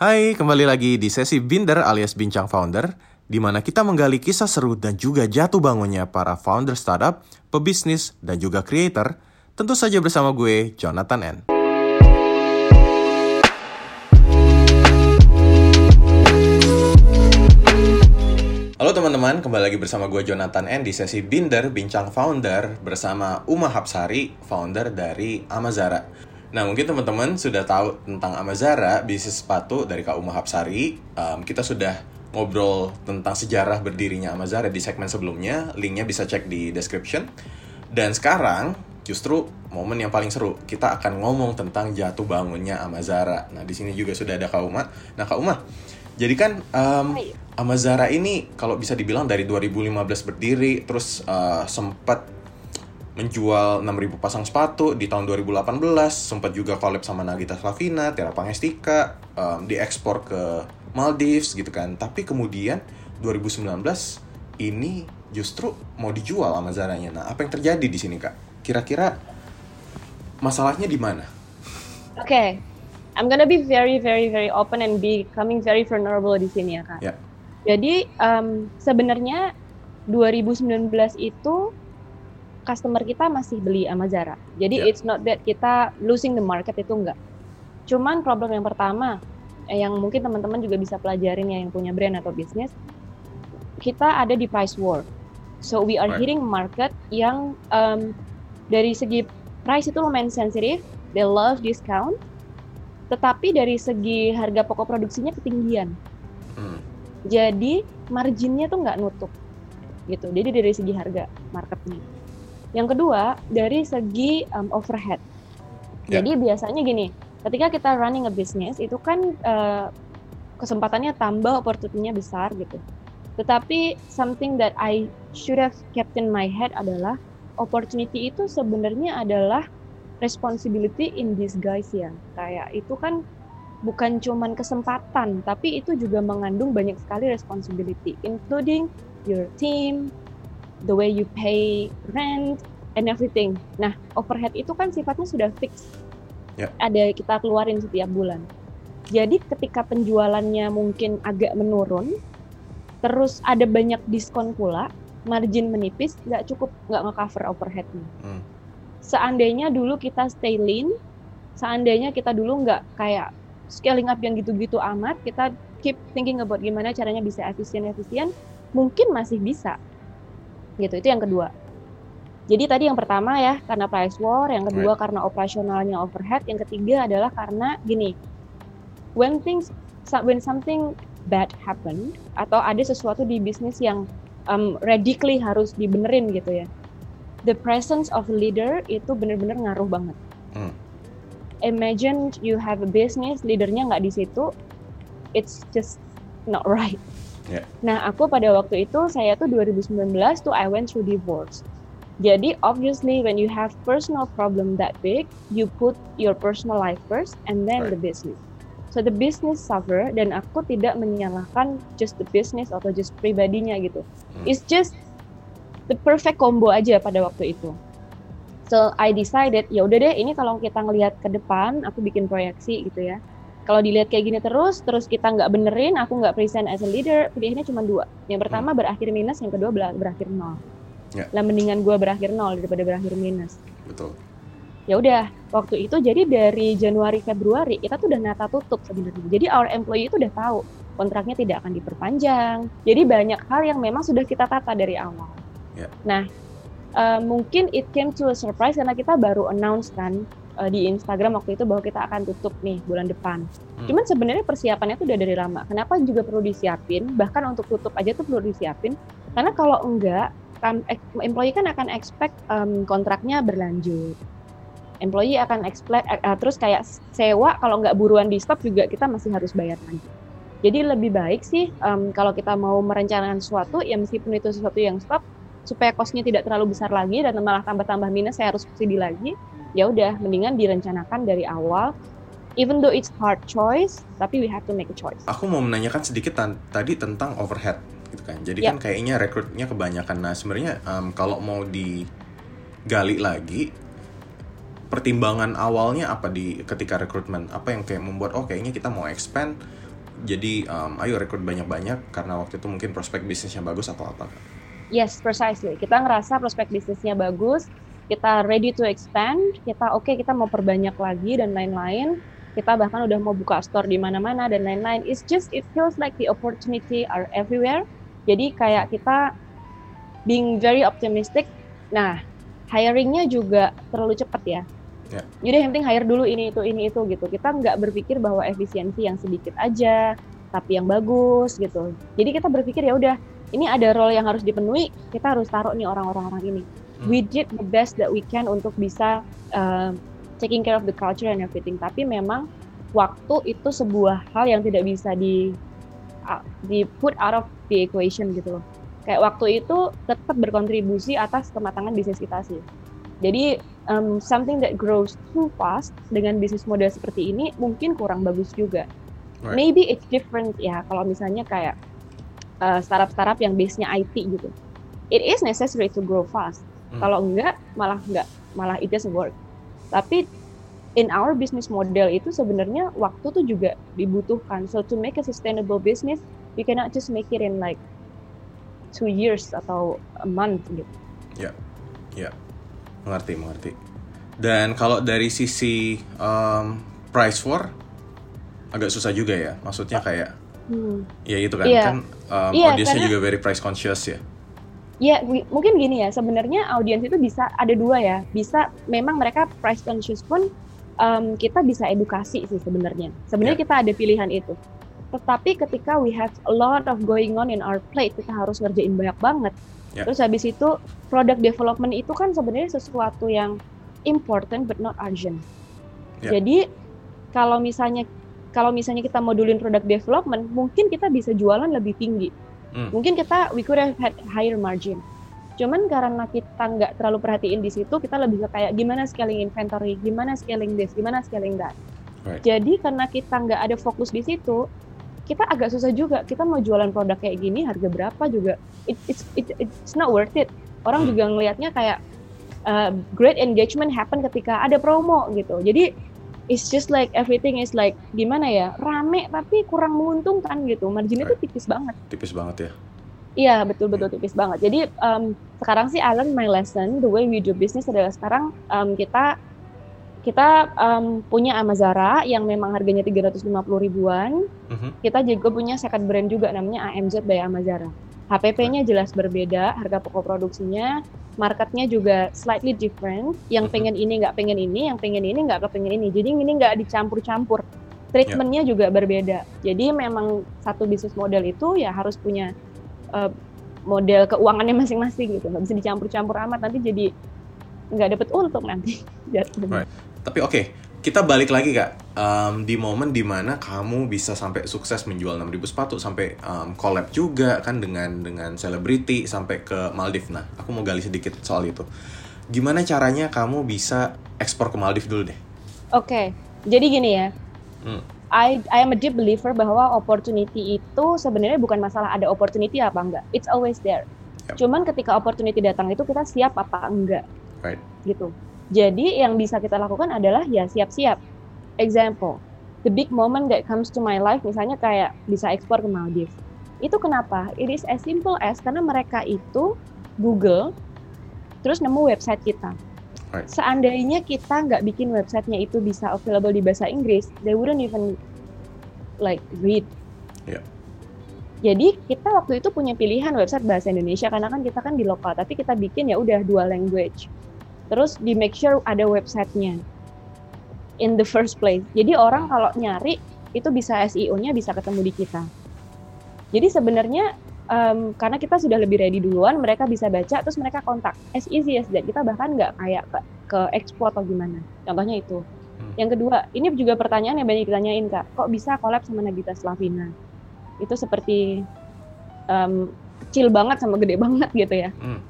Hai, kembali lagi di sesi Binder alias Bincang Founder, di mana kita menggali kisah seru dan juga jatuh bangunnya para founder startup, pebisnis, dan juga creator, tentu saja bersama gue, Jonathan N. Halo teman-teman, kembali lagi bersama gue Jonathan N di sesi Binder Bincang Founder bersama Uma Hapsari, founder dari Amazara. Nah, mungkin teman-teman sudah tahu tentang Amazara, bisnis sepatu dari Kak Uma Hapsari. Um, kita sudah ngobrol tentang sejarah berdirinya Amazara di segmen sebelumnya. Linknya bisa cek di description. Dan sekarang, justru momen yang paling seru. Kita akan ngomong tentang jatuh bangunnya Amazara. Nah, di sini juga sudah ada Kak Uma. Nah, Kak Uma, jadi kan um, Amazara ini kalau bisa dibilang dari 2015 berdiri, terus uh, sempat menjual 6.000 pasang sepatu di tahun 2018, sempat juga collab sama Nagita Slavina, Tiara Pangestika, um, diekspor ke Maldives gitu kan. Tapi kemudian 2019 ini justru mau dijual sama Zaranya. Nah, apa yang terjadi di sini, Kak? Kira-kira masalahnya di mana? Oke, okay. I'm gonna be very very very open and becoming very vulnerable di sini ya kak. Ya. Jadi um, sebenarnya 2019 itu customer kita masih beli sama Zara. Jadi Yeah. it's not that kita losing the market itu enggak. Cuman problem yang pertama eh, yang mungkin teman-teman juga bisa pelajarin ya yang punya brand atau bisnis, kita ada di price war. So we are Right. hitting market yang um, dari segi price itu lumayan sensitif, they love discount, tetapi dari segi harga pokok produksinya ketinggian. Hmm. Jadi marginnya tuh nggak nutup gitu. Jadi dari segi harga marketnya. Yang kedua dari segi um, overhead. Ya. Jadi biasanya gini, ketika kita running a business itu kan uh, kesempatannya tambah, opportunity-nya besar gitu. Tetapi something that I should have kept in my head adalah opportunity itu sebenarnya adalah responsibility in disguise ya. Kayak itu kan bukan cuman kesempatan, tapi itu juga mengandung banyak sekali responsibility, including your team, the way you pay rent, and everything. Nah, overhead itu kan sifatnya sudah fix. Ya. Ada kita keluarin setiap bulan. Jadi ketika penjualannya mungkin agak menurun, terus ada banyak diskon pula, margin menipis, nggak cukup nggak nge-cover overheadnya. Hmm. Seandainya dulu kita stay lean, seandainya kita dulu nggak kayak scaling up yang gitu-gitu amat, kita keep thinking about gimana caranya bisa efisien-efisien, mungkin masih bisa. Gitu, itu yang kedua. Jadi tadi yang pertama ya karena price war, yang kedua karena operasionalnya overhead, yang ketiga adalah karena gini, when things when something bad happen atau ada sesuatu di bisnis yang um, radically harus dibenerin gitu ya, the presence of leader itu bener-bener ngaruh banget. Hmm. Imagine you have a business, leadernya nggak di situ, it's just not right. Yeah. Nah, aku pada waktu itu saya tuh 2019 tuh I went through divorce. Jadi obviously when you have personal problem that big, you put your personal life first and then Right. the business. So the business suffer dan aku tidak menyalahkan just the business atau just pribadinya gitu. Hmm. It's just the perfect combo aja pada waktu itu. So I decided ya udah deh ini kalau kita ngelihat ke depan, aku bikin proyeksi gitu ya. Kalau dilihat kayak gini terus, terus kita nggak benerin, aku nggak present as a leader, pilihannya cuma dua. Yang pertama berakhir minus, yang kedua berakhir nol. Ya. Lah mendingan gua berakhir nol daripada berakhir minus. Betul. Ya udah, waktu itu jadi dari Januari Februari kita tuh udah nata tutup sebenarnya. Jadi our employee itu udah tahu kontraknya tidak akan diperpanjang. Jadi banyak hal yang memang sudah kita tata dari awal. Ya. Nah, eh, mungkin it came to a surprise karena kita baru announce kan eh, di Instagram waktu itu bahwa kita akan tutup nih bulan depan. Hmm. Cuman sebenarnya persiapannya tuh udah dari lama. Kenapa juga perlu disiapin? Bahkan untuk tutup aja tuh perlu disiapin. Karena kalau enggak, kan ek- employee kan akan expect em, kontraknya berlanjut. Employee akan expect eh, eh, terus kayak sewa kalau nggak buruan di stop juga kita masih harus bayar lagi. Jadi lebih baik sih em, kalau kita mau merencanakan sesuatu ya meskipun itu sesuatu yang stop supaya costnya tidak terlalu besar lagi dan malah tambah-tambah minus saya harus subsidi lagi ya udah mendingan direncanakan dari awal even though it's hard choice tapi we have to make a choice Aku mau menanyakan sedikit tadi tentang overhead gitu kan. Jadi Ya. kan kayaknya rekrutnya kebanyakan. Nah, sebenarnya um, kalau mau digali lagi pertimbangan awalnya apa di ketika rekrutmen? Apa yang kayak membuat oh kayaknya kita mau expand jadi um, ayo rekrut banyak-banyak karena waktu itu mungkin prospek bisnisnya bagus atau apa? Yes, precisely. Kita ngerasa prospek bisnisnya bagus, kita ready to expand, kita oke okay, kita mau perbanyak lagi dan lain-lain. Kita bahkan udah mau buka store di mana-mana dan lain-lain. It's just it feels like the opportunity are everywhere. Jadi kayak kita being very optimistic. Nah, hiringnya juga terlalu cepat ya. Yeah. Jadi yang penting hire dulu ini itu ini itu gitu. Kita nggak berpikir bahwa efisiensi yang sedikit aja, tapi yang bagus gitu. Jadi kita berpikir ya udah ini ada role yang harus dipenuhi, kita harus taruh nih orang-orang orang ini. Hmm. We did the best that we can untuk bisa uh, taking care of the culture and everything. Tapi memang waktu itu sebuah hal yang tidak bisa di uh, di put out of the equation gitu loh. Kayak waktu itu tetap berkontribusi atas kematangan bisnis kita sih. Jadi um, something that grows too fast dengan bisnis model seperti ini mungkin kurang bagus juga. Right. Maybe it's different ya kalau misalnya kayak uh, startup-startup yang base-nya IT gitu. It is necessary to grow fast. Hmm. Kalau enggak malah enggak malah it doesn't work. Tapi in our business model itu sebenarnya waktu tuh juga dibutuhkan. So to make a sustainable business, you cannot just make it in like two years atau a month gitu. Ya, yeah. ya. Yeah mengerti mengerti dan kalau dari sisi um, price war agak susah juga ya maksudnya kayak hmm. ya itu kan yeah. kan um, yeah, audiensnya juga very price conscious ya Ya, mungkin gini ya. Sebenarnya audiens itu bisa ada dua ya. Bisa memang mereka price conscious pun um, kita bisa edukasi sih sebenarnya. Sebenarnya yeah. kita ada pilihan itu. Tetapi ketika we have a lot of going on in our plate, kita harus ngerjain banyak banget. Yeah. Terus habis itu product development itu kan sebenarnya sesuatu yang important but not urgent. Yeah. Jadi kalau misalnya kalau misalnya kita modulin product development, mungkin kita bisa jualan lebih tinggi. Mm. Mungkin kita we could have had higher margin. Cuman karena kita nggak terlalu perhatiin di situ, kita lebih ke kayak gimana scaling inventory, gimana scaling this, gimana scaling that. Right. Jadi karena kita nggak ada fokus di situ, kita agak susah juga kita mau jualan produk kayak gini harga berapa juga it, it's it, it's not worth it orang hmm. juga ngelihatnya kayak uh, great engagement happen ketika ada promo gitu jadi it's just like everything is like gimana ya rame tapi kurang menguntungkan gitu marginnya tuh tipis banget tipis banget ya iya betul betul tipis banget jadi um, sekarang sih Alan my lesson the way we do business adalah sekarang um, kita kita um, punya Amazara yang memang harganya 350 ribuan. Uh-huh. Kita juga punya second brand juga namanya AMZ by Amazara. HPP-nya jelas berbeda, harga pokok produksinya, marketnya juga slightly different. Yang uh-huh. pengen ini nggak pengen ini, yang pengen ini nggak pengen ini. Jadi ini nggak dicampur-campur. Treatmentnya yeah. juga berbeda. Jadi memang satu bisnis model itu ya harus punya uh, model keuangannya masing-masing gitu. Nggak bisa dicampur-campur amat nanti jadi nggak dapet untung nanti. right. Tapi oke, okay, kita balik lagi kak um, di momen di mana kamu bisa sampai sukses menjual 6000 sepatu sampai um, collab juga kan dengan dengan selebriti sampai ke Maldives. Nah, aku mau gali sedikit soal itu. Gimana caranya kamu bisa ekspor ke Maldives dulu deh? Oke, okay. jadi gini ya. Hmm. I I am a deep believer bahwa opportunity itu sebenarnya bukan masalah ada opportunity apa enggak. It's always there. Yep. Cuman ketika opportunity datang itu kita siap apa enggak. Right. Gitu. Jadi yang bisa kita lakukan adalah ya siap-siap. Example, the big moment that comes to my life misalnya kayak bisa ekspor ke Maldives. Itu kenapa? It is as simple as karena mereka itu Google terus nemu website kita. Right. Seandainya kita nggak bikin websitenya itu bisa available di bahasa Inggris, they wouldn't even like read. Yeah. Jadi kita waktu itu punya pilihan website bahasa Indonesia karena kan kita kan di lokal, tapi kita bikin ya udah dua language terus di make sure ada websitenya. In the first place. Jadi orang kalau nyari itu bisa SEO-nya bisa ketemu di kita. Jadi sebenarnya um, karena kita sudah lebih ready duluan mereka bisa baca terus mereka kontak. As easy as that. Kita bahkan nggak kayak ke, ke expo atau gimana. Contohnya itu. Hmm. yang kedua ini juga pertanyaan yang banyak ditanyain kak. Kok bisa collab sama Nagita Slavina? Itu seperti um, kecil banget sama gede banget gitu ya. Hmm.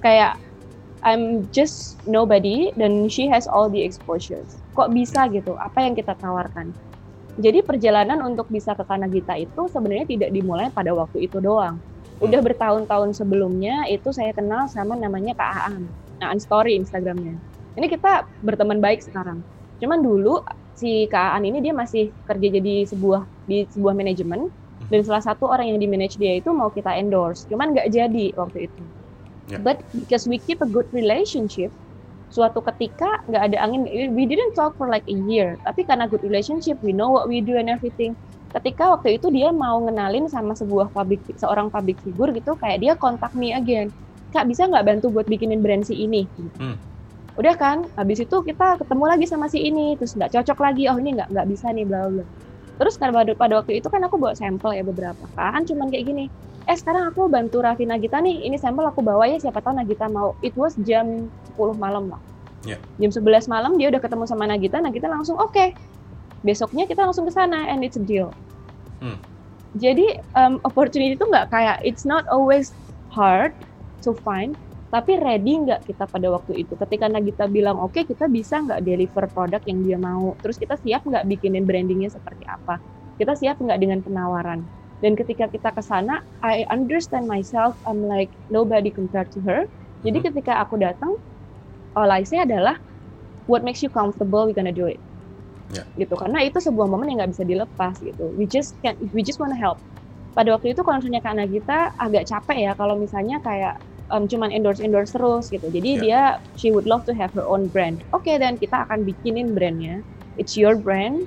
kayak I'm just nobody dan she has all the exposures. Kok bisa gitu? Apa yang kita tawarkan? Jadi perjalanan untuk bisa ke Kanagita itu sebenarnya tidak dimulai pada waktu itu doang. Udah bertahun-tahun sebelumnya itu saya kenal sama namanya Kak Aan. Aan Story Instagramnya. Ini kita berteman baik sekarang. Cuman dulu si Kak Aan ini dia masih kerja jadi sebuah di sebuah manajemen dan salah satu orang yang di manage dia itu mau kita endorse cuman nggak jadi waktu itu Yeah. but because we keep a good relationship suatu ketika nggak ada angin we didn't talk for like a year. Tapi karena good relationship we know what we do and everything. Ketika waktu itu dia mau ngenalin sama sebuah public seorang public figure gitu kayak dia kontak me again. Kak bisa nggak bantu buat bikinin brand si ini? Hmm. udah kan habis itu kita ketemu lagi sama si ini terus nggak cocok lagi. Oh ini nggak nggak bisa nih bla bla terus kan pada, pada waktu itu kan aku bawa sampel ya beberapa kan cuman kayak gini eh sekarang aku bantu Raffi Nagita nih ini sampel aku bawa ya siapa tahu Nagita mau it was jam 10 malam lah Ya. jam 11 malam dia udah ketemu sama Nagita Nagita langsung oke besoknya kita langsung ke sana and it's a deal Hmm. jadi um, opportunity itu nggak kayak it's not always hard to find tapi ready nggak kita pada waktu itu? Ketika Nagita bilang oke kita bisa nggak deliver produk yang dia mau? Terus kita siap nggak bikinin brandingnya seperti apa? Kita siap nggak dengan penawaran? Dan ketika kita ke sana I understand myself I'm like nobody compared to her. Jadi Mhm. ketika aku datang all I say adalah what makes you comfortable we gonna do it. Ya. gitu. Karena itu sebuah momen yang nggak bisa dilepas gitu. We just can we just wanna help. Pada waktu itu misalnya Kak Nagita agak capek ya kalau misalnya kayak um, cuman endorse endorse terus gitu. Jadi Ya. dia she would love to have her own brand. Oke dan kita akan bikinin brandnya. It's your brand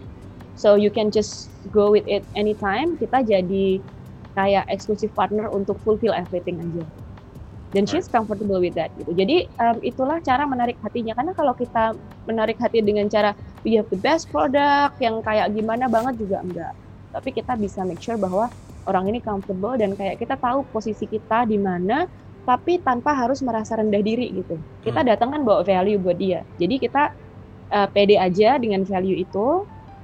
so you can just go with it anytime. Kita jadi kayak exclusive partner untuk fulfill everything aja. Dan she's comfortable with that gitu. Jadi um, itulah cara menarik hatinya. Karena kalau kita menarik hati dengan cara we have the best product yang kayak gimana banget juga enggak. Tapi kita bisa make sure bahwa orang ini comfortable dan kayak kita tahu posisi kita di mana tapi tanpa harus merasa rendah diri gitu. Kita Hmm. datang kan bawa value buat dia. Jadi kita uh, pede aja dengan value itu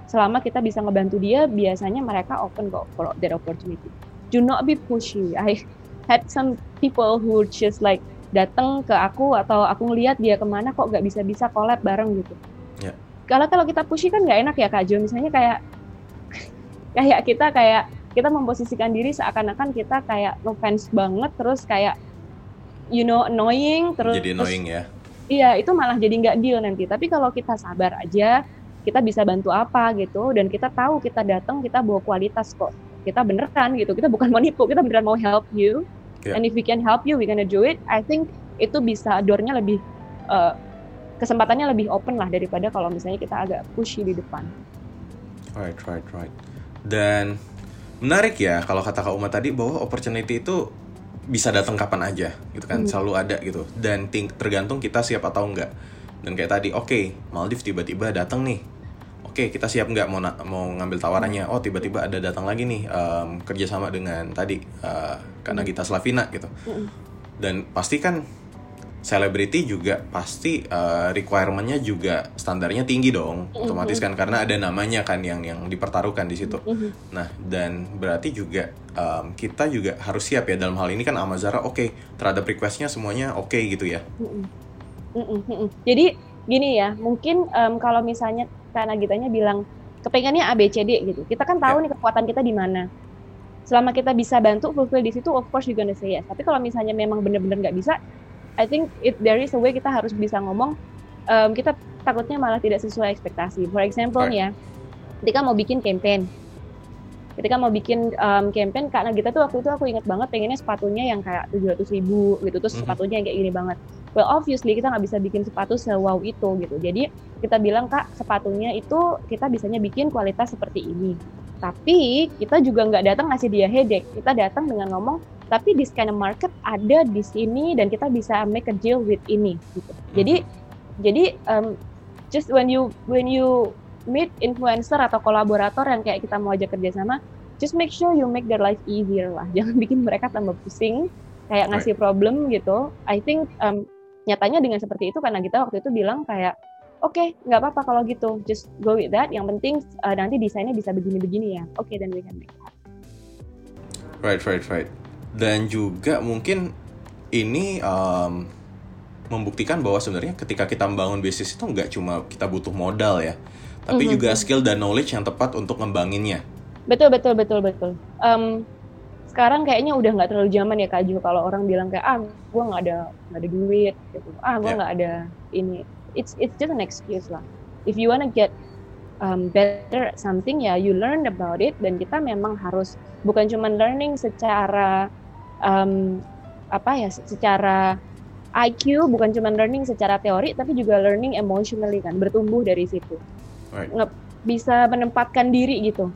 selama kita bisa ngebantu dia biasanya mereka open kok for that opportunity. Do not be pushy. I had some people who just like datang ke aku atau aku ngelihat dia ke mana kok nggak bisa bisa collab bareng gitu. Ya. kalau kalau kita pushy kan nggak enak ya kak Jo. Misalnya kayak kayak kita kayak kita memposisikan diri seakan-akan kita kayak ngefans banget terus kayak you know annoying terus Jadi annoying ya. Iya, itu malah jadi nggak deal nanti. Tapi kalau kita sabar aja, kita bisa bantu apa gitu, dan kita tahu kita datang, kita bawa kualitas kok. Kita beneran gitu, kita bukan mau nipu, kita beneran mau help you. Yeah. And if we can help you, we gonna do it. I think itu bisa doornya lebih, eh, kesempatannya lebih open lah daripada kalau misalnya kita agak pushy di depan. Right, right, right. Dan menarik ya kalau kata Kak Uma tadi bahwa opportunity itu bisa datang kapan aja gitu kan, Hmm. selalu ada gitu. Dan ting- tergantung kita siap atau enggak. Dan kayak tadi, oke, Maldives tiba-tiba datang nih. Oke, kita siap nggak mau mau ngambil tawarannya? Oh, tiba-tiba ada datang lagi nih em, kerjasama dengan tadi eh, Kak Nagita Slavina gitu. Mm-mm. Dan pasti kan selebriti juga pasti eh, requirement-nya juga standarnya tinggi dong, Mm-mm. otomatis kan karena ada namanya kan yang yang dipertaruhkan di situ. Mhm. Nah, dan berarti juga em, kita juga harus siap ya dalam hal ini kan Amazara oke terhadap requestnya semuanya oke gitu ya. Mm-mm, mm-mm. Jadi gini ya, mungkin em, kalau misalnya Kak Nagitanya bilang kepengennya ABCD gitu, kita kan tahu nih kekuatan kita di mana. Selama kita bisa bantu fulfill di situ, of course you're gonna say yes. Tapi kalau misalnya memang bener-bener nggak bisa, I think it there is a way kita harus bisa ngomong. em, kita takutnya malah tidak sesuai ekspektasi. For example Right. nih ya, ketika mau bikin campaign, ketika mau bikin em, campaign Kak Nagita tuh waktu itu aku ingat banget pengennya sepatunya yang kayak 700 ribu gitu terus Mhm. sepatunya yang kayak gini banget well obviously kita nggak bisa bikin sepatu sewow itu gitu jadi kita bilang kak sepatunya itu kita bisanya bikin kualitas seperti ini tapi kita juga nggak datang ngasih dia headache kita datang dengan ngomong tapi kind of market ada di sini dan kita bisa make a deal with ini gitu. Jadi jadi um, just when you when you meet influencer atau kolaborator yang kayak kita mau ajak kerjasama just make sure you make their life easier lah. Jangan bikin mereka tambah pusing kayak ngasih problem gitu. I think um, nyatanya dengan seperti itu karena kita waktu itu bilang kayak oke nggak apa-apa kalau gitu. Just go with that. Yang penting uh, nanti desainnya bisa begini-begini ya. Oke dan we can make that Right, right, right. Dan juga mungkin ini em, membuktikan bahwa sebenarnya ketika kita membangun bisnis itu nggak cuma kita butuh modal ya, tapi Mhm. juga skill dan knowledge yang tepat untuk ngembanginnya. betul betul betul betul Em, sekarang kayaknya udah nggak terlalu zaman ya kak Ju kalau orang bilang kayak ah gue nggak ada nggak ada duit gitu ah gue Yeah. nggak ada ini it's it's just an excuse lah if you wanna get um, better at something ya you learn about it dan kita memang harus bukan cuma learning secara um, apa ya secara IQ bukan cuma learning secara teori tapi juga learning emotionally kan bertumbuh dari situ. Right. Nge bisa menempatkan diri gitu.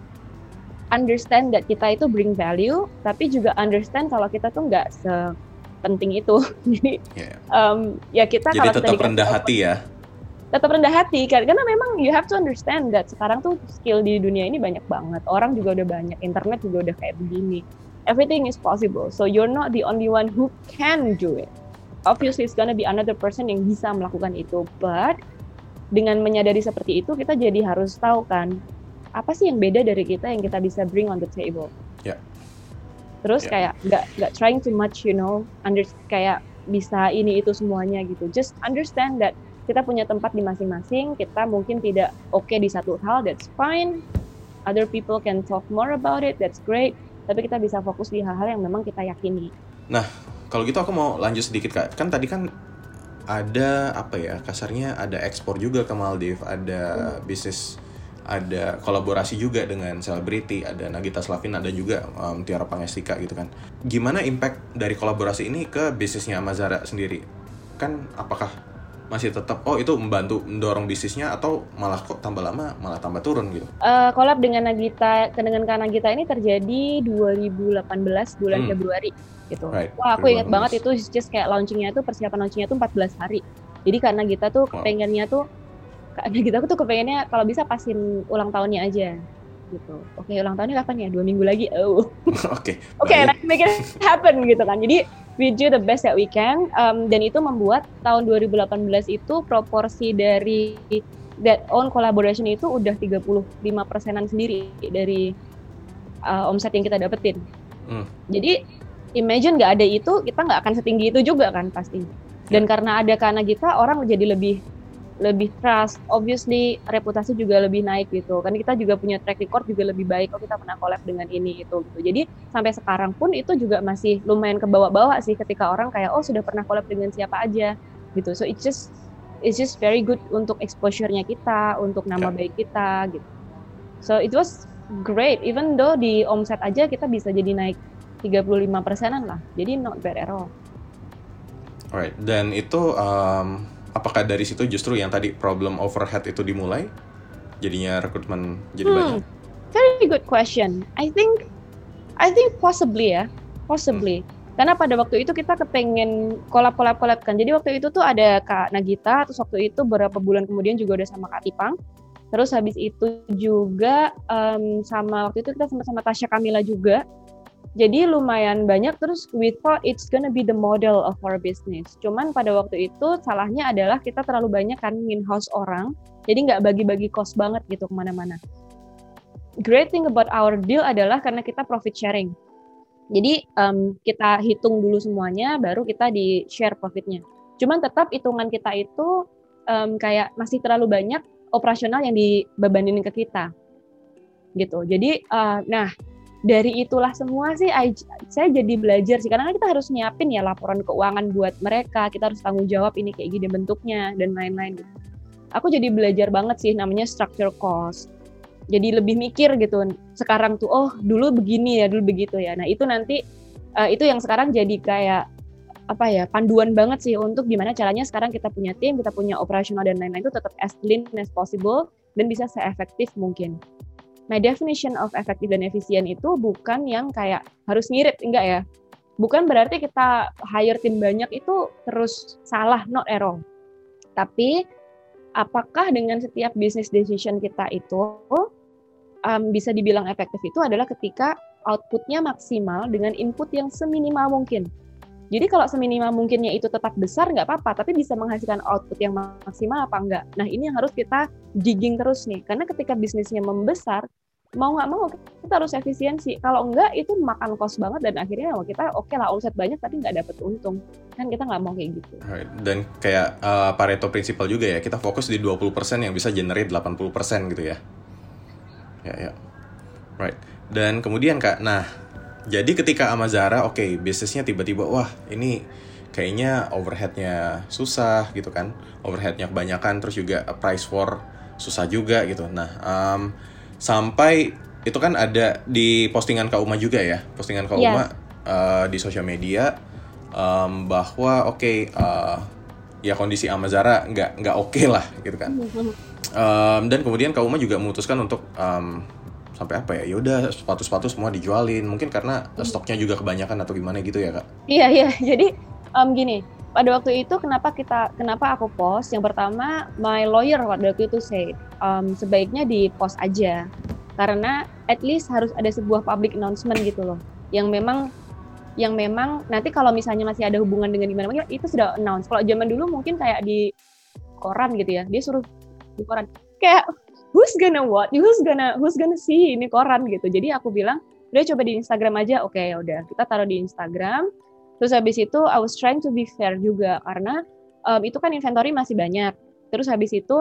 Understand that kita itu bring value tapi juga understand kalau kita tuh nggak sepenting itu. Jadi yeah. um, ya kita jadi kalau tetap rendah hati ya? Tetap rendah hati kan? Karena memang you have to understand that sekarang tuh skill di dunia ini banyak banget. Orang juga udah banyak internet juga udah kayak begini everything is possible so you're not the only one who can do it obviously it's gonna be another person yang bisa melakukan itu but dengan menyadari seperti itu kita jadi harus tahu kan apa sih yang beda dari kita yang kita bisa bring on the table yeah. terus yeah. kayak nggak nggak trying too much you know under kayak bisa ini itu semuanya gitu just understand that kita punya tempat di masing-masing, kita mungkin tidak oke okay di satu hal, that's fine. Other people can talk more about it, that's great. Tapi kita bisa fokus di hal-hal yang memang kita yakini. Nah, kalau gitu aku mau lanjut sedikit kak. Kan tadi kan ada apa ya kasarnya ada ekspor juga ke Maldives, ada hmm. bisnis, ada kolaborasi juga dengan selebriti, ada Nagita Slavin, ada juga um, Tiara Pangestika gitu kan. Gimana impact dari kolaborasi ini ke bisnisnya Amazara sendiri? Kan apakah masih tetap oh itu membantu mendorong bisnisnya atau malah kok tambah lama malah tambah turun gitu? Uh, collab dengan Nagita dengan Kak Nagita ini terjadi 2018 bulan hmm. Februari gitu. Right. Wah aku ingat banget itu just kayak launchingnya itu persiapan launchingnya itu 14 hari. Jadi karena Nagita tuh wow. pengennya tuh Kak Nagita tuh kepengennya kalau bisa pasin ulang tahunnya aja gitu. Oke ulang tahunnya kapan ya? Dua minggu lagi. Oh. Oke. Oke, make it happen gitu kan. Jadi we do the best that we can um, dan itu membuat tahun 2018 itu proporsi dari that own collaboration itu udah 35 persenan sendiri dari uh, omset yang kita dapetin. Hmm. Jadi imagine nggak ada itu kita nggak akan setinggi itu juga kan pasti. Dan ya. karena ada karena kita orang jadi lebih lebih trust, obviously reputasi juga lebih naik gitu. Kan kita juga punya track record juga lebih baik. Oh kita pernah collab dengan ini itu gitu. Jadi sampai sekarang pun itu juga masih lumayan ke bawah-bawah sih ketika orang kayak oh sudah pernah collab dengan siapa aja gitu. So it's just it's just very good untuk exposure-nya kita, untuk nama yeah. baik kita gitu. So it was great even though di omset aja kita bisa jadi naik 35 persenan lah. Jadi not bad at all. Alright, dan itu um, apakah dari situ justru yang tadi problem overhead itu dimulai? Jadinya rekrutmen jadi hmm, banyak? very good question. I think I think possibly ya possibly. Hmm. karena pada waktu itu kita kepengen kolab kolab kolab kan. Jadi waktu itu tuh ada Kak Nagita terus waktu itu beberapa bulan kemudian juga udah sama Kak Tipang. Terus habis itu juga um, sama waktu itu kita sama-sama Tasya Kamila juga jadi lumayan banyak terus we thought it's gonna be the model of our business. Cuman pada waktu itu salahnya adalah kita terlalu banyak kan in-house orang, jadi nggak bagi-bagi cost banget gitu ke mana-mana. Great thing about our deal adalah karena kita profit sharing. Jadi um, kita hitung dulu semuanya, baru kita di share profitnya. Cuman tetap hitungan kita itu um, kayak masih terlalu banyak operasional yang dibebanin ke kita, gitu. Jadi, uh, nah dari itulah semua sih I, saya jadi belajar sih. Karena kan kita harus nyiapin ya laporan keuangan buat mereka. Kita harus tanggung jawab ini kayak gini bentuknya dan lain-lain aku jadi belajar banget sih namanya structure cost. Jadi lebih mikir gitu sekarang tuh oh dulu begini ya dulu begitu ya. Nah itu nanti uh, itu yang sekarang jadi kayak apa ya panduan banget sih untuk gimana caranya sekarang kita punya tim kita punya operasional dan lain-lain itu tetap as lean as possible dan bisa seefektif mungkin My definition of efektif dan efisien itu bukan yang kayak harus ngirit, enggak ya. Bukan berarti kita hire tim banyak itu terus salah, not error. Tapi apakah dengan setiap business decision kita itu um, bisa dibilang efektif itu adalah ketika outputnya maksimal dengan input yang seminimal mungkin. Jadi kalau seminimal mungkinnya itu tetap besar nggak apa-apa, tapi bisa menghasilkan output yang maksimal apa enggak. Nah ini yang harus kita digging terus nih, karena ketika bisnisnya membesar, mau nggak mau kita harus efisiensi. Kalau enggak itu makan cost banget dan akhirnya kita oke okay lah omset banyak tapi nggak dapet untung. Kan kita nggak mau kayak gitu. Dan kayak uh, Pareto principle juga ya, kita fokus di 20% yang bisa generate 80% gitu ya. Ya, ya. Right. Dan kemudian Kak, nah jadi ketika Amazara, oke, okay, bisnisnya tiba-tiba, wah ini kayaknya overheadnya susah gitu kan, overheadnya kebanyakan, terus juga price war susah juga gitu. Nah um, sampai itu kan ada di postingan Kak Uma juga ya. Postingan Kak Yes. Uma uh, di sosial media um, bahwa oke uh, ya kondisi Amazara nggak nggak oke lah gitu kan. Um, dan kemudian Kak Uma juga memutuskan untuk um, sampai apa ya? Yaudah sepatu-sepatu semua dijualin. Mungkin karena stoknya juga kebanyakan atau gimana gitu ya kak? Iya iya. Jadi um, gini, pada waktu itu kenapa kita kenapa aku post? Yang pertama, my lawyer pada waktu itu say um, sebaiknya di post aja karena at least harus ada sebuah public announcement gitu loh, yang memang yang memang nanti kalau misalnya masih ada hubungan dengan gimana mana itu sudah announce. Kalau zaman dulu mungkin kayak di koran gitu ya, dia suruh di koran kayak who's gonna what, who's gonna who's gonna see ini koran gitu. Jadi aku bilang udah coba di Instagram aja, oke ya udah kita taruh di Instagram. Terus habis itu I was trying to be fair juga karena um, itu kan inventory masih banyak. Terus habis itu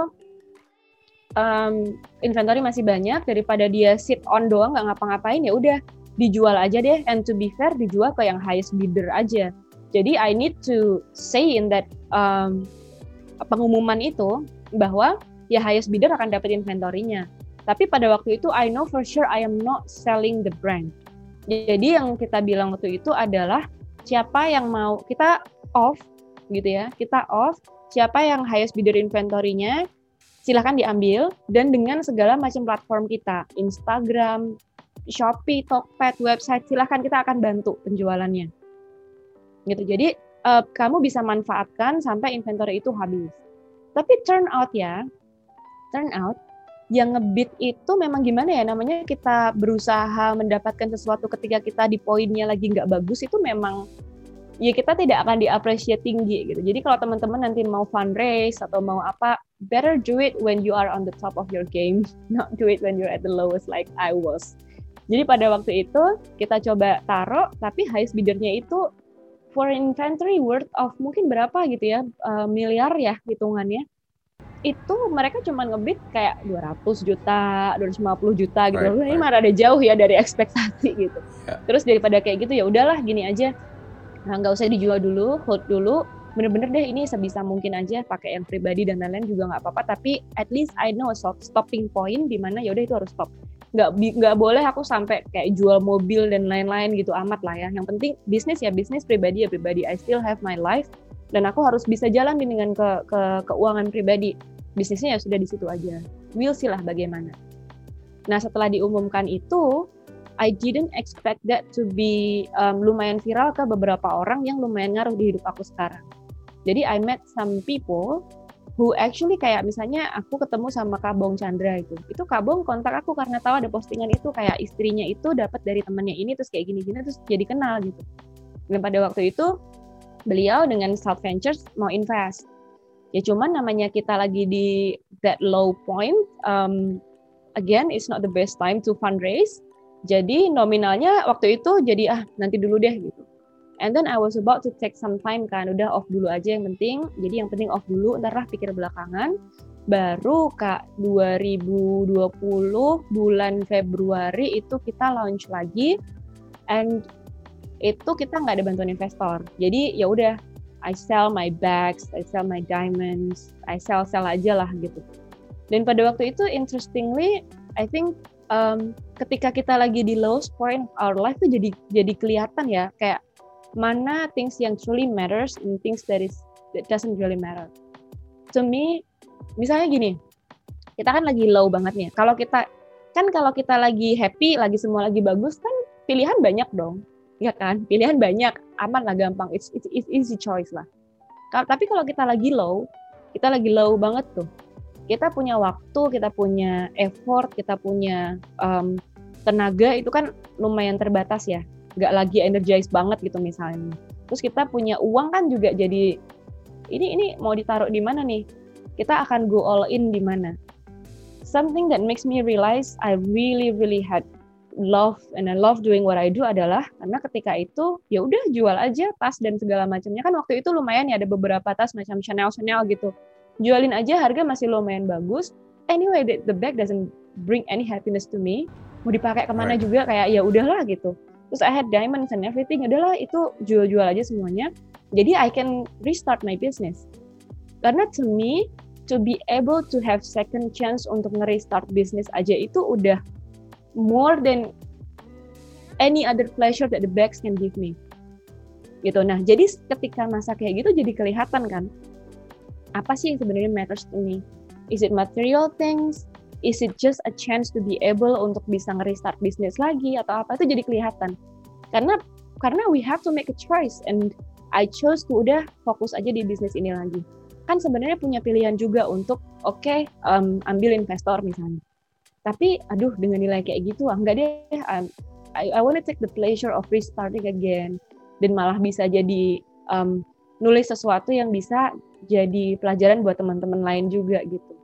um, inventory masih banyak daripada dia sit on doang nggak ngapa-ngapain ya udah dijual aja deh and to be fair dijual ke yang highest bidder aja jadi I need to say in that um, pengumuman itu bahwa ya highest bidder akan dapat inventory-nya. Tapi pada waktu itu I know for sure I am not selling the brand. Jadi yang kita bilang waktu itu adalah siapa yang mau kita off gitu ya. Kita off siapa yang highest bidder inventory-nya silahkan diambil. Dan dengan segala macam platform kita Instagram, Shopee, Tokped, website silahkan kita akan bantu penjualannya. Gitu. Jadi uh, kamu bisa manfaatkan sampai inventory itu habis. Tapi turn out ya turn out yang ngebit itu memang gimana ya namanya kita berusaha mendapatkan sesuatu ketika kita di poinnya lagi nggak bagus itu memang ya kita tidak akan diapresiasi tinggi gitu. Jadi kalau teman-teman nanti mau fundraise atau mau apa, better do it when you are on the top of your game, not do it when you're at the lowest like I was. Jadi pada waktu itu kita coba taruh, tapi highest biddernya itu for inventory worth of mungkin berapa gitu ya, uh, miliar ya hitungannya. Itu mereka cuma ngebit kayak 200 juta, 250 juta gitu. Right, Ini right. ada jauh ya dari ekspektasi gitu. Ya. Terus daripada kayak gitu ya udahlah gini aja nah nggak usah dijual dulu hold dulu bener-bener deh ini sebisa mungkin aja pakai yang pribadi dan lain-lain juga nggak apa-apa tapi at least I know a stop- stopping point di mana yaudah itu harus stop nggak nggak boleh aku sampai kayak jual mobil dan lain-lain gitu amat lah ya yang penting bisnis ya bisnis pribadi ya pribadi I still have my life dan aku harus bisa jalan dengan ke, ke keuangan pribadi bisnisnya ya sudah di situ aja we'll see lah bagaimana nah setelah diumumkan itu I didn't expect that to be um, lumayan viral ke beberapa orang yang lumayan ngaruh di hidup aku sekarang. Jadi I met some people who actually kayak misalnya aku ketemu sama Kabong Chandra itu. Itu Kabong kontak aku karena tahu ada postingan itu kayak istrinya itu dapat dari temennya ini terus kayak gini-gini terus jadi kenal gitu. Dan pada waktu itu beliau dengan South Ventures mau invest. Ya cuman namanya kita lagi di that low point, um, again it's not the best time to fundraise jadi nominalnya waktu itu jadi ah nanti dulu deh gitu. And then I was about to take some time kan, udah off dulu aja yang penting. Jadi yang penting off dulu, ntar lah pikir belakangan. Baru kak 2020 bulan Februari itu kita launch lagi, and itu kita nggak ada bantuan investor. Jadi ya udah, I sell my bags, I sell my diamonds, I sell sell aja lah gitu. Dan pada waktu itu interestingly, I think um, ketika kita lagi di lowest point of our life tuh jadi jadi kelihatan ya kayak mana things yang truly matters and things that is that doesn't really matter. To me, misalnya gini, kita kan lagi low banget nih. Kalau kita kan kalau kita lagi happy, lagi semua lagi bagus kan pilihan banyak dong, ya kan? Pilihan banyak, aman lah gampang. It's it's, it's easy choice lah. Tapi kalau kita lagi low, kita lagi low banget tuh. Kita punya waktu, kita punya effort, kita punya um, tenaga itu kan lumayan terbatas ya nggak lagi energized banget gitu misalnya terus kita punya uang kan juga jadi ini ini mau ditaruh di mana nih kita akan go all in di mana something that makes me realize I really really had love and I love doing what I do adalah karena ketika itu ya udah jual aja tas dan segala macamnya. Kan waktu itu lumayan ya ada beberapa tas macam Chanel Chanel gitu. Jualin aja harga masih lumayan bagus. Anyway the, the bag doesn't bring any happiness to me. Mau dipakai ke mana Right. juga kayak ya udahlah gitu. Terus I had diamonds and everything ya udahlah itu jual-jual aja semuanya. Jadi I can restart my business. Karena to me to be able to have second chance untuk nge-restart bisnis aja itu udah more than any other pleasure that the bags can give me. Gitu. Nah jadi ketika masa kayak gitu jadi kelihatan kan apa sih yang sebenarnya matters to me? Is it material things? Is it just a chance to be able untuk bisa nge-restart bisnis lagi atau apa? Itu jadi kelihatan. Karena karena we have to make a choice and I chose to udah fokus aja di bisnis ini lagi. Kan sebenarnya punya pilihan juga untuk oke okay, um, ambil investor misalnya tapi aduh dengan nilai kayak gitu ah enggak deh I, I want take the pleasure of restarting again dan malah bisa jadi um, nulis sesuatu yang bisa jadi pelajaran buat teman-teman lain juga gitu.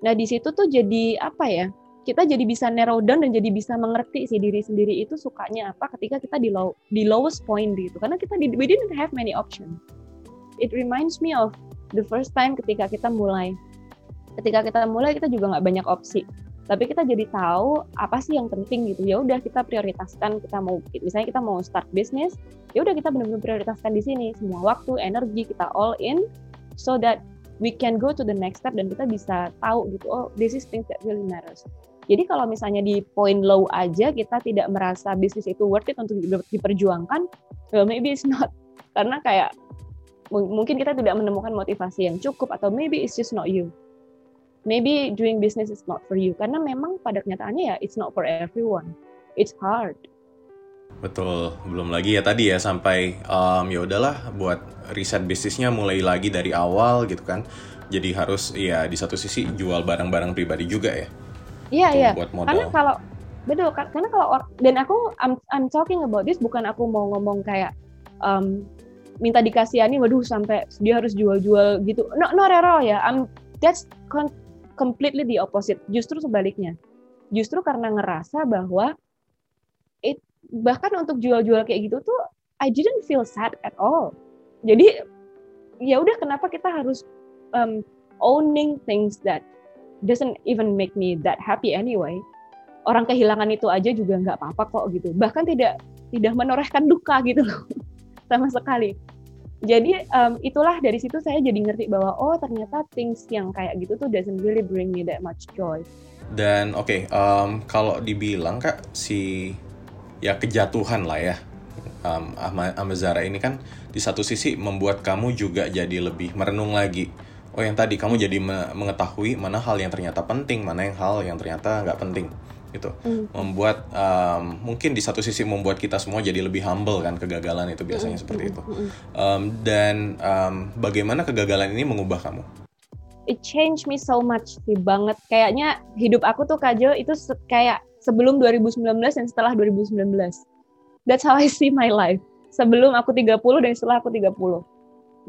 Nah di situ tuh jadi apa ya? Kita jadi bisa narrow down dan jadi bisa mengerti si diri sendiri itu sukanya apa ketika kita di low di lowest point gitu. Karena kita di, we didn't have many options. It reminds me of the first time ketika kita mulai. Ketika kita mulai kita juga nggak banyak opsi tapi kita jadi tahu apa sih yang penting gitu. Ya udah kita prioritaskan kita mau misalnya kita mau start bisnis ya udah kita benar-benar prioritaskan di sini. Semua waktu energi kita all in so that we can go to the next step dan kita bisa tahu gitu oh this is things that really matters. Jadi kalau misalnya di point low aja kita tidak merasa bisnis itu worth it untuk diperjuangkan well maybe it's not. Karena kayak mungkin kita tidak menemukan motivasi yang cukup atau maybe it's just not you maybe doing business is not for you. Karena memang pada kenyataannya ya it's not for everyone. It's hard. Betul. Belum lagi ya tadi ya sampai um, ya udahlah buat riset bisnisnya mulai lagi dari awal gitu kan. Jadi harus ya di satu sisi jual barang-barang pribadi juga ya. Iya iya. karena kalau betul karena kalau dan aku I'm, I'm talking about this bukan aku mau ngomong kayak um, minta dikasihani waduh sampai dia harus jual-jual gitu. No no rero ya. I'm that's completely the opposite. Justru sebaliknya. Justru karena ngerasa bahwa it, bahkan untuk jual-jual kayak gitu tuh I didn't feel sad at all. Jadi ya udah kenapa kita harus um, owning things that doesn't even make me that happy anyway. Orang kehilangan itu aja juga nggak apa-apa kok gitu. Bahkan tidak tidak menorehkan duka gitu loh sama sekali jadi um, itulah dari situ saya jadi ngerti bahwa oh ternyata things yang kayak gitu tuh doesn't really bring me that much joy. Dan oke, okay, um, kalau dibilang kak si ya kejatuhan lah ya um, Amazara ini kan di satu sisi membuat kamu juga jadi lebih merenung lagi. Oh yang tadi kamu jadi mengetahui mana hal yang ternyata penting, mana yang hal yang ternyata nggak penting gitu. Mm. membuat um, mungkin di satu sisi membuat kita semua jadi lebih humble kan kegagalan itu biasanya mm. seperti itu. um, dan um, bagaimana kegagalan ini mengubah kamu? It changed me so much sih banget. Kayaknya hidup aku tuh kajo itu se kayak sebelum 2019 dan setelah 2019 that's how I see my life. Sebelum aku 30 dan setelah aku 30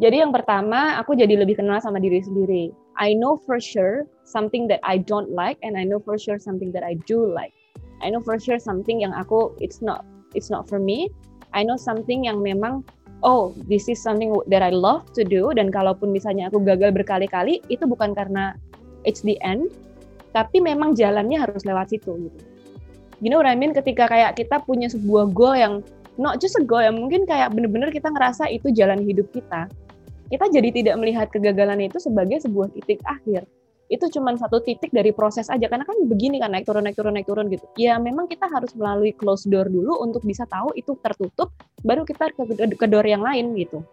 jadi yang pertama, aku jadi lebih kenal sama diri sendiri. I know for sure something that I don't like and I know for sure something that I do like. I know for sure something yang aku it's not it's not for me. I know something yang memang oh this is something that I love to do dan kalaupun misalnya aku gagal berkali-kali itu bukan karena it's the end tapi memang jalannya harus lewat situ gitu. You know what I mean ketika kayak kita punya sebuah goal yang not just a goal yang mungkin kayak bener-bener kita ngerasa itu jalan hidup kita kita jadi tidak melihat kegagalan itu sebagai sebuah titik akhir. Itu cuma satu titik dari proses aja karena kan begini kan naik turun naik turun naik turun gitu. Ya memang kita harus melalui close door dulu untuk bisa tahu itu tertutup baru kita ke, ke door yang lain gitu.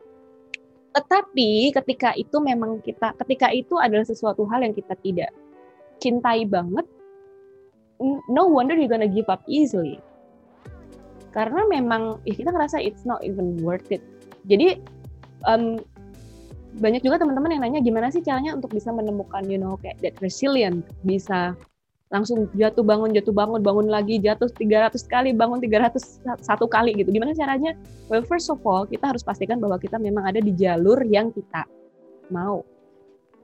Tetapi ketika itu memang kita ketika itu adalah sesuatu hal yang kita tidak cintai banget no wonder you gonna give up easily. Karena memang ya kita ngerasa it's not even worth it. Jadi um, banyak juga teman-teman yang nanya gimana sih caranya untuk bisa menemukan you know kayak that resilient bisa langsung jatuh bangun jatuh bangun bangun lagi jatuh 300 kali bangun 300 satu kali gitu. Gimana caranya? Well first of all kita harus pastikan bahwa kita memang ada di jalur yang kita mau.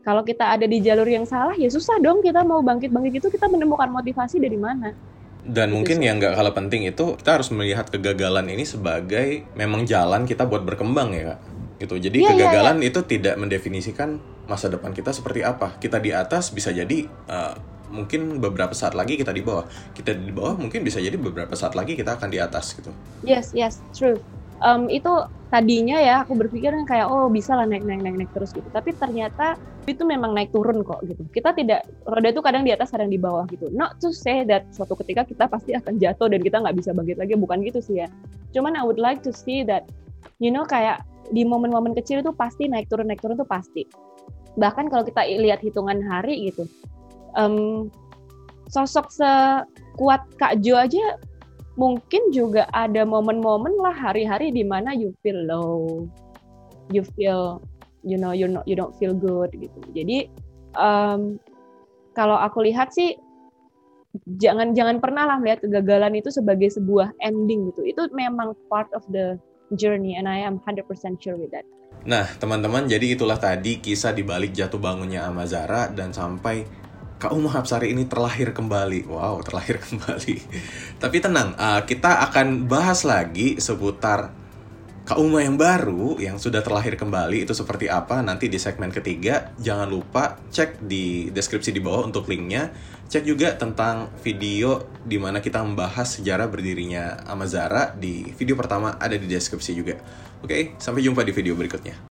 Kalau kita ada di jalur yang salah ya susah dong kita mau bangkit bangkit itu. Kita menemukan motivasi dari mana. Dan gitu mungkin yang nggak kalah penting itu kita harus melihat kegagalan ini sebagai memang jalan kita buat berkembang ya kak gitu. Jadi yeah, iya, kegagalan yeah, yeah. itu tidak mendefinisikan masa depan kita seperti apa. Kita di atas bisa jadi uh, mungkin beberapa saat lagi kita di bawah. Kita di bawah mungkin bisa jadi beberapa saat lagi kita akan di atas gitu. Yes, yes, true. Um, itu tadinya ya aku berpikir kayak oh bisa lah naik naik naik naik terus gitu tapi ternyata itu memang naik turun kok gitu kita tidak roda itu kadang di atas kadang di bawah gitu not to say that suatu ketika kita pasti akan jatuh dan kita nggak bisa bangkit lagi bukan gitu sih ya cuman I would like to see that you know kayak di momen-momen kecil itu pasti naik turun naik turun itu pasti bahkan kalau kita lihat hitungan hari gitu um, sosok sekuat Kak Jo aja mungkin juga ada momen-momen lah hari-hari di mana you feel low, you feel you know you not you don't feel good gitu. Jadi um, kalau aku lihat sih jangan jangan pernah lah melihat kegagalan itu sebagai sebuah ending gitu. Itu memang part of the journey and I am 100% sure with that. Nah, teman-teman, jadi itulah tadi kisah di balik jatuh bangunnya Amazara dan sampai Kak Uma Hapsari ini terlahir kembali. Wow, terlahir kembali. Tapi tenang, uh, kita akan bahas lagi seputar Kak Uma yang baru yang sudah terlahir kembali itu seperti apa nanti di segmen ketiga. Jangan lupa cek di deskripsi di bawah untuk linknya. Cek juga tentang video di mana kita membahas sejarah berdirinya Amazara di video pertama ada di deskripsi juga. Oke, sampai jumpa di video berikutnya.